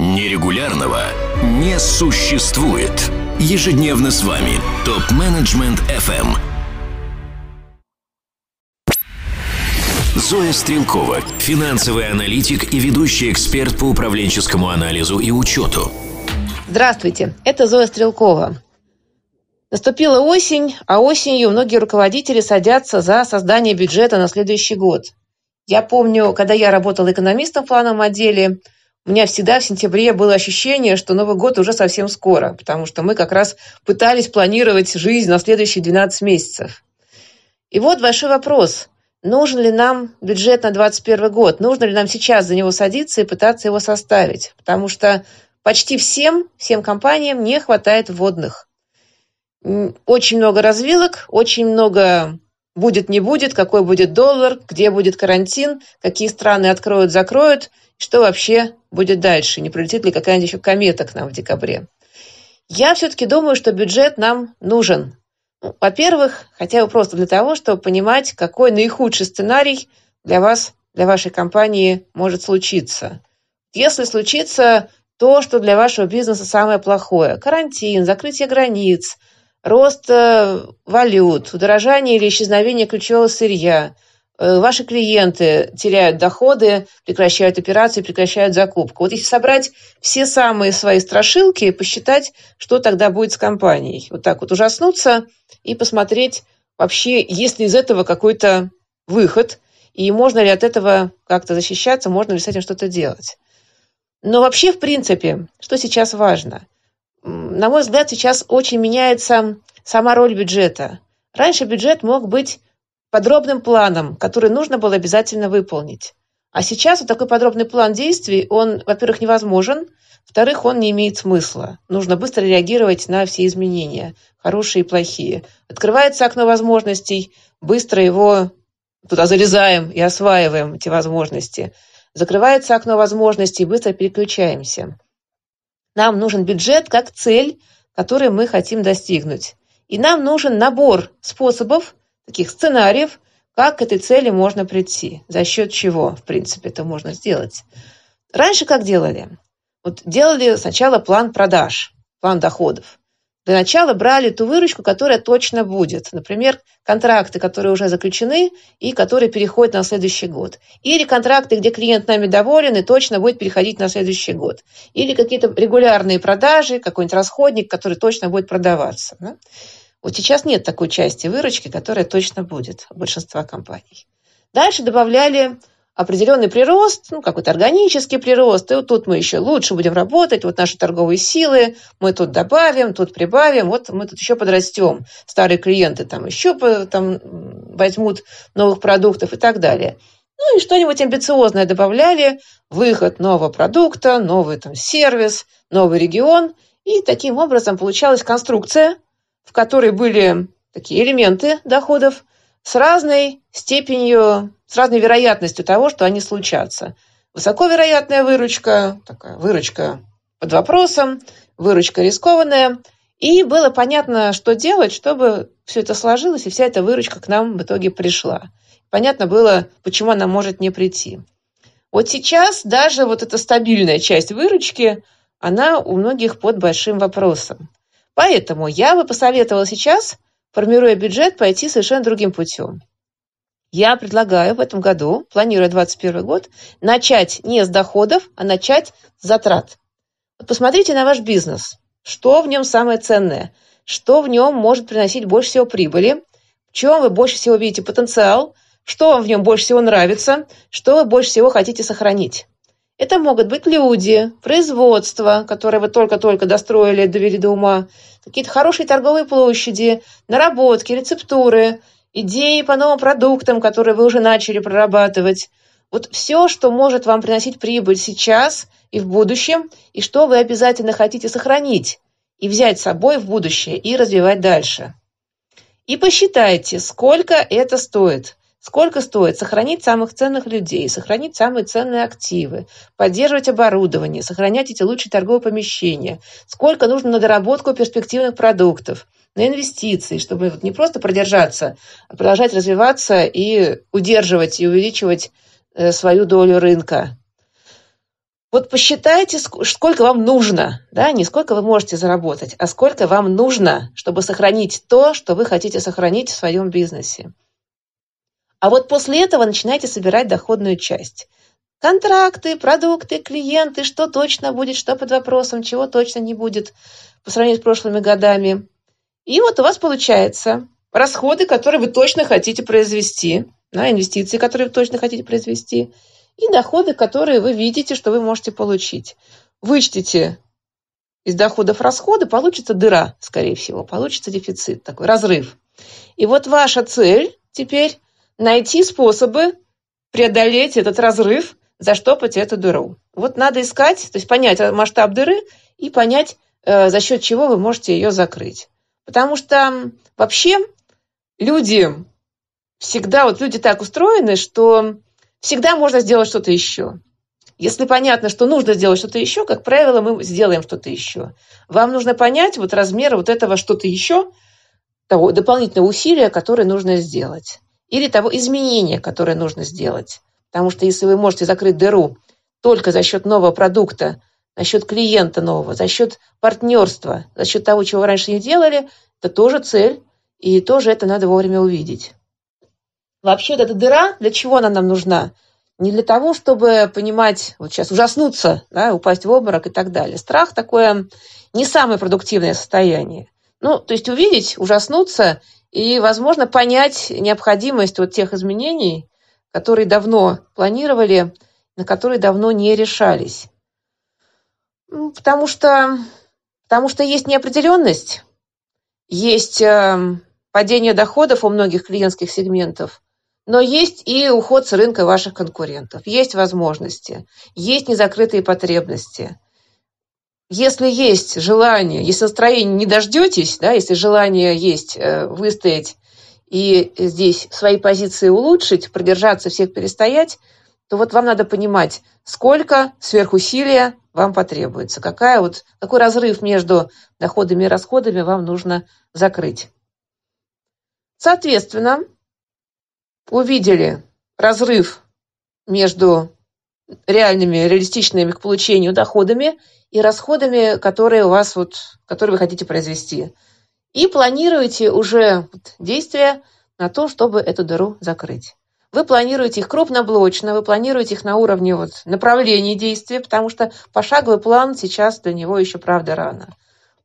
Нерегулярного не существует. Ежедневно с вами ТОП-менеджмент FM. Зоя Стрелкова, финансовый аналитик и ведущий эксперт по управленческому анализу и учету. Здравствуйте, это Зоя Стрелкова. Наступила осень, а осенью многие руководители садятся за создание бюджета на следующий год. Я помню, когда я работала экономистом в плановом отделе, у меня всегда в сентябре было ощущение, что Новый год уже совсем скоро, потому что мы как раз пытались планировать жизнь на следующие 12 месяцев. И вот большой вопрос. Нужен ли нам бюджет на 2021 год? Нужно ли нам сейчас за него садиться и пытаться его составить? Потому что почти всем, всем компаниям не хватает вводных очень много развилок, очень много будет, не будет, какой будет доллар, где будет карантин, какие страны откроют, закроют, что вообще будет дальше, не прилетит ли какая-нибудь еще комета к нам в декабре. Я все-таки думаю, что бюджет нам нужен. Ну, во-первых, хотя бы просто для того, чтобы понимать, какой наихудший сценарий для вас, для вашей компании может случиться. Если случится то, что для вашего бизнеса самое плохое – карантин, закрытие границ – рост э, валют, удорожание или исчезновение ключевого сырья. Э, ваши клиенты теряют доходы, прекращают операции, прекращают закупку. Вот если собрать все самые свои страшилки и посчитать, что тогда будет с компанией. Вот так вот ужаснуться и посмотреть вообще, есть ли из этого какой-то выход, и можно ли от этого как-то защищаться, можно ли с этим что-то делать. Но вообще, в принципе, что сейчас важно – на мой взгляд, сейчас очень меняется сама роль бюджета. Раньше бюджет мог быть подробным планом, который нужно было обязательно выполнить. А сейчас вот такой подробный план действий, он, во-первых, невозможен, во-вторых, он не имеет смысла. Нужно быстро реагировать на все изменения, хорошие и плохие. Открывается окно возможностей, быстро его туда залезаем и осваиваем эти возможности. Закрывается окно возможностей, быстро переключаемся. Нам нужен бюджет как цель, которую мы хотим достигнуть. И нам нужен набор способов, таких сценариев, как к этой цели можно прийти, за счет чего, в принципе, это можно сделать. Раньше как делали? Вот делали сначала план продаж, план доходов. Для начала брали ту выручку, которая точно будет. Например, контракты, которые уже заключены и которые переходят на следующий год. Или контракты, где клиент нами доволен и точно будет переходить на следующий год. Или какие-то регулярные продажи, какой-нибудь расходник, который точно будет продаваться. Да? Вот сейчас нет такой части выручки, которая точно будет у большинства компаний. Дальше добавляли определенный прирост, ну, какой-то органический прирост, и вот тут мы еще лучше будем работать, вот наши торговые силы, мы тут добавим, тут прибавим, вот мы тут еще подрастем, старые клиенты там еще там, возьмут новых продуктов и так далее. Ну и что-нибудь амбициозное добавляли, выход нового продукта, новый там сервис, новый регион, и таким образом получалась конструкция, в которой были такие элементы доходов с разной степенью с разной вероятностью того, что они случатся. Высоковероятная выручка, такая выручка под вопросом, выручка рискованная. И было понятно, что делать, чтобы все это сложилось, и вся эта выручка к нам в итоге пришла. Понятно было, почему она может не прийти. Вот сейчас даже вот эта стабильная часть выручки, она у многих под большим вопросом. Поэтому я бы посоветовала сейчас, формируя бюджет, пойти совершенно другим путем. Я предлагаю в этом году, планируя 2021 год, начать не с доходов, а начать с затрат. посмотрите на ваш бизнес. Что в нем самое ценное? Что в нем может приносить больше всего прибыли? В чем вы больше всего видите потенциал? Что вам в нем больше всего нравится? Что вы больше всего хотите сохранить? Это могут быть люди, производство, которое вы только-только достроили, довели до ума, какие-то хорошие торговые площади, наработки, рецептуры – идеи по новым продуктам, которые вы уже начали прорабатывать. Вот все, что может вам приносить прибыль сейчас и в будущем, и что вы обязательно хотите сохранить и взять с собой в будущее и развивать дальше. И посчитайте, сколько это стоит. Сколько стоит сохранить самых ценных людей, сохранить самые ценные активы, поддерживать оборудование, сохранять эти лучшие торговые помещения, сколько нужно на доработку перспективных продуктов – на инвестиции, чтобы не просто продержаться, а продолжать развиваться и удерживать и увеличивать э, свою долю рынка. Вот посчитайте, сколько вам нужно, да, не сколько вы можете заработать, а сколько вам нужно, чтобы сохранить то, что вы хотите сохранить в своем бизнесе. А вот после этого начинайте собирать доходную часть. Контракты, продукты, клиенты, что точно будет, что под вопросом, чего точно не будет по сравнению с прошлыми годами. И вот у вас получается расходы, которые вы точно хотите произвести, да, инвестиции, которые вы точно хотите произвести – и доходы, которые вы видите, что вы можете получить. Вычтите из доходов расходы, получится дыра, скорее всего, получится дефицит, такой разрыв. И вот ваша цель теперь найти способы преодолеть этот разрыв, заштопать эту дыру. Вот надо искать, то есть понять масштаб дыры и понять, э, за счет чего вы можете ее закрыть. Потому что вообще люди всегда, вот люди так устроены, что всегда можно сделать что-то еще. Если понятно, что нужно сделать что-то еще, как правило, мы сделаем что-то еще. Вам нужно понять вот размер вот этого что-то еще, того дополнительного усилия, которое нужно сделать. Или того изменения, которое нужно сделать. Потому что если вы можете закрыть дыру только за счет нового продукта, за счет клиента нового, за счет партнерства, за счет того, чего вы раньше не делали, это тоже цель, и тоже это надо вовремя увидеть. Вообще вот эта дыра, для чего она нам нужна? Не для того, чтобы понимать, вот сейчас ужаснуться, да, упасть в обморок и так далее. Страх такое не самое продуктивное состояние. Ну, то есть увидеть, ужаснуться и, возможно, понять необходимость вот тех изменений, которые давно планировали, на которые давно не решались. Ну, потому что, потому что есть неопределенность, есть э, падение доходов у многих клиентских сегментов, но есть и уход с рынка ваших конкурентов, есть возможности, есть незакрытые потребности. Если есть желание, если настроение не дождетесь, да, если желание есть э, выстоять и здесь свои позиции улучшить, продержаться, всех перестоять, то вот вам надо понимать, сколько сверхусилия вам потребуется, какая вот, какой разрыв между доходами и расходами вам нужно закрыть. Соответственно, увидели разрыв между реальными, реалистичными к получению доходами и расходами, которые у вас вот, которые вы хотите произвести. И планируете уже действия на то, чтобы эту дыру закрыть. Вы планируете их крупноблочно, вы планируете их на уровне вот направления действия, потому что пошаговый план сейчас для него еще, правда, рано.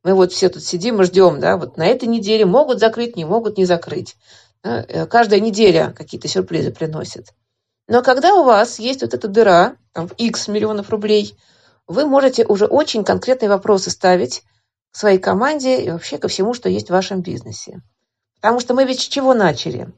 Мы вот все тут сидим и ждем, да, вот на этой неделе могут закрыть, не могут не закрыть. Э, каждая неделя какие-то сюрпризы приносит. Но когда у вас есть вот эта дыра, там, X миллионов рублей, вы можете уже очень конкретные вопросы ставить к своей команде и вообще ко всему, что есть в вашем бизнесе. Потому что мы ведь с чего начали?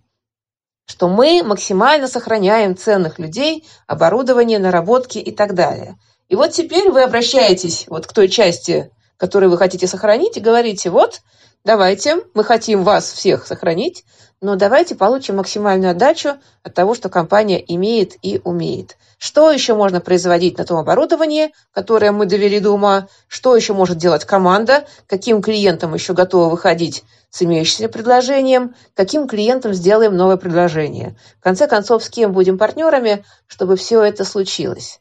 Что мы максимально сохраняем ценных людей, оборудование, наработки и так далее. И вот теперь вы обращаетесь вот к той части, которую вы хотите сохранить, и говорите, вот, давайте, мы хотим вас всех сохранить, но давайте получим максимальную отдачу от того, что компания имеет и умеет. Что еще можно производить на том оборудовании, которое мы довели до ума? Что еще может делать команда? Каким клиентам еще готовы выходить с имеющимся предложением? Каким клиентам сделаем новое предложение? В конце концов, с кем будем партнерами, чтобы все это случилось?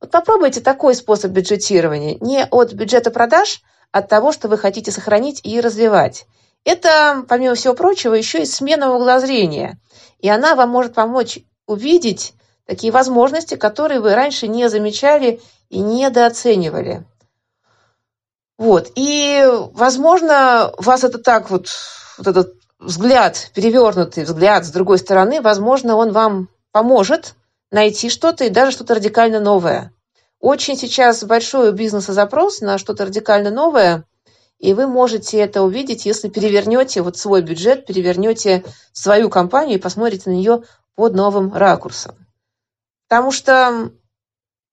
Вот попробуйте такой способ бюджетирования. Не от бюджета продаж, от того, что вы хотите сохранить и развивать. Это, помимо всего прочего, еще и смена угла зрения. И она вам может помочь увидеть такие возможности, которые вы раньше не замечали и недооценивали. Вот. И, возможно, вас это так вот, вот этот взгляд, перевернутый взгляд с другой стороны, возможно, он вам поможет найти что-то и даже что-то радикально новое. Очень сейчас большой у бизнеса запрос на что-то радикально новое – и вы можете это увидеть, если перевернете вот свой бюджет, перевернете свою компанию и посмотрите на нее под новым ракурсом. Потому что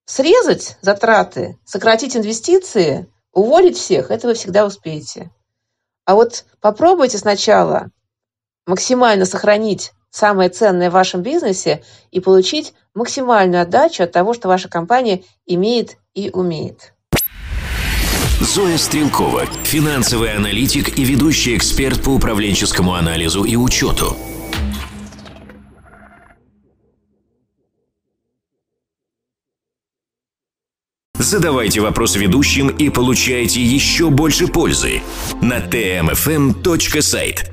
срезать затраты, сократить инвестиции, уволить всех, это вы всегда успеете. А вот попробуйте сначала максимально сохранить самое ценное в вашем бизнесе и получить максимальную отдачу от того, что ваша компания имеет и умеет. Зоя Стрелкова, финансовый аналитик и ведущий эксперт по управленческому анализу и учету. Задавайте вопросы ведущим и получайте еще больше пользы на tmfm.site.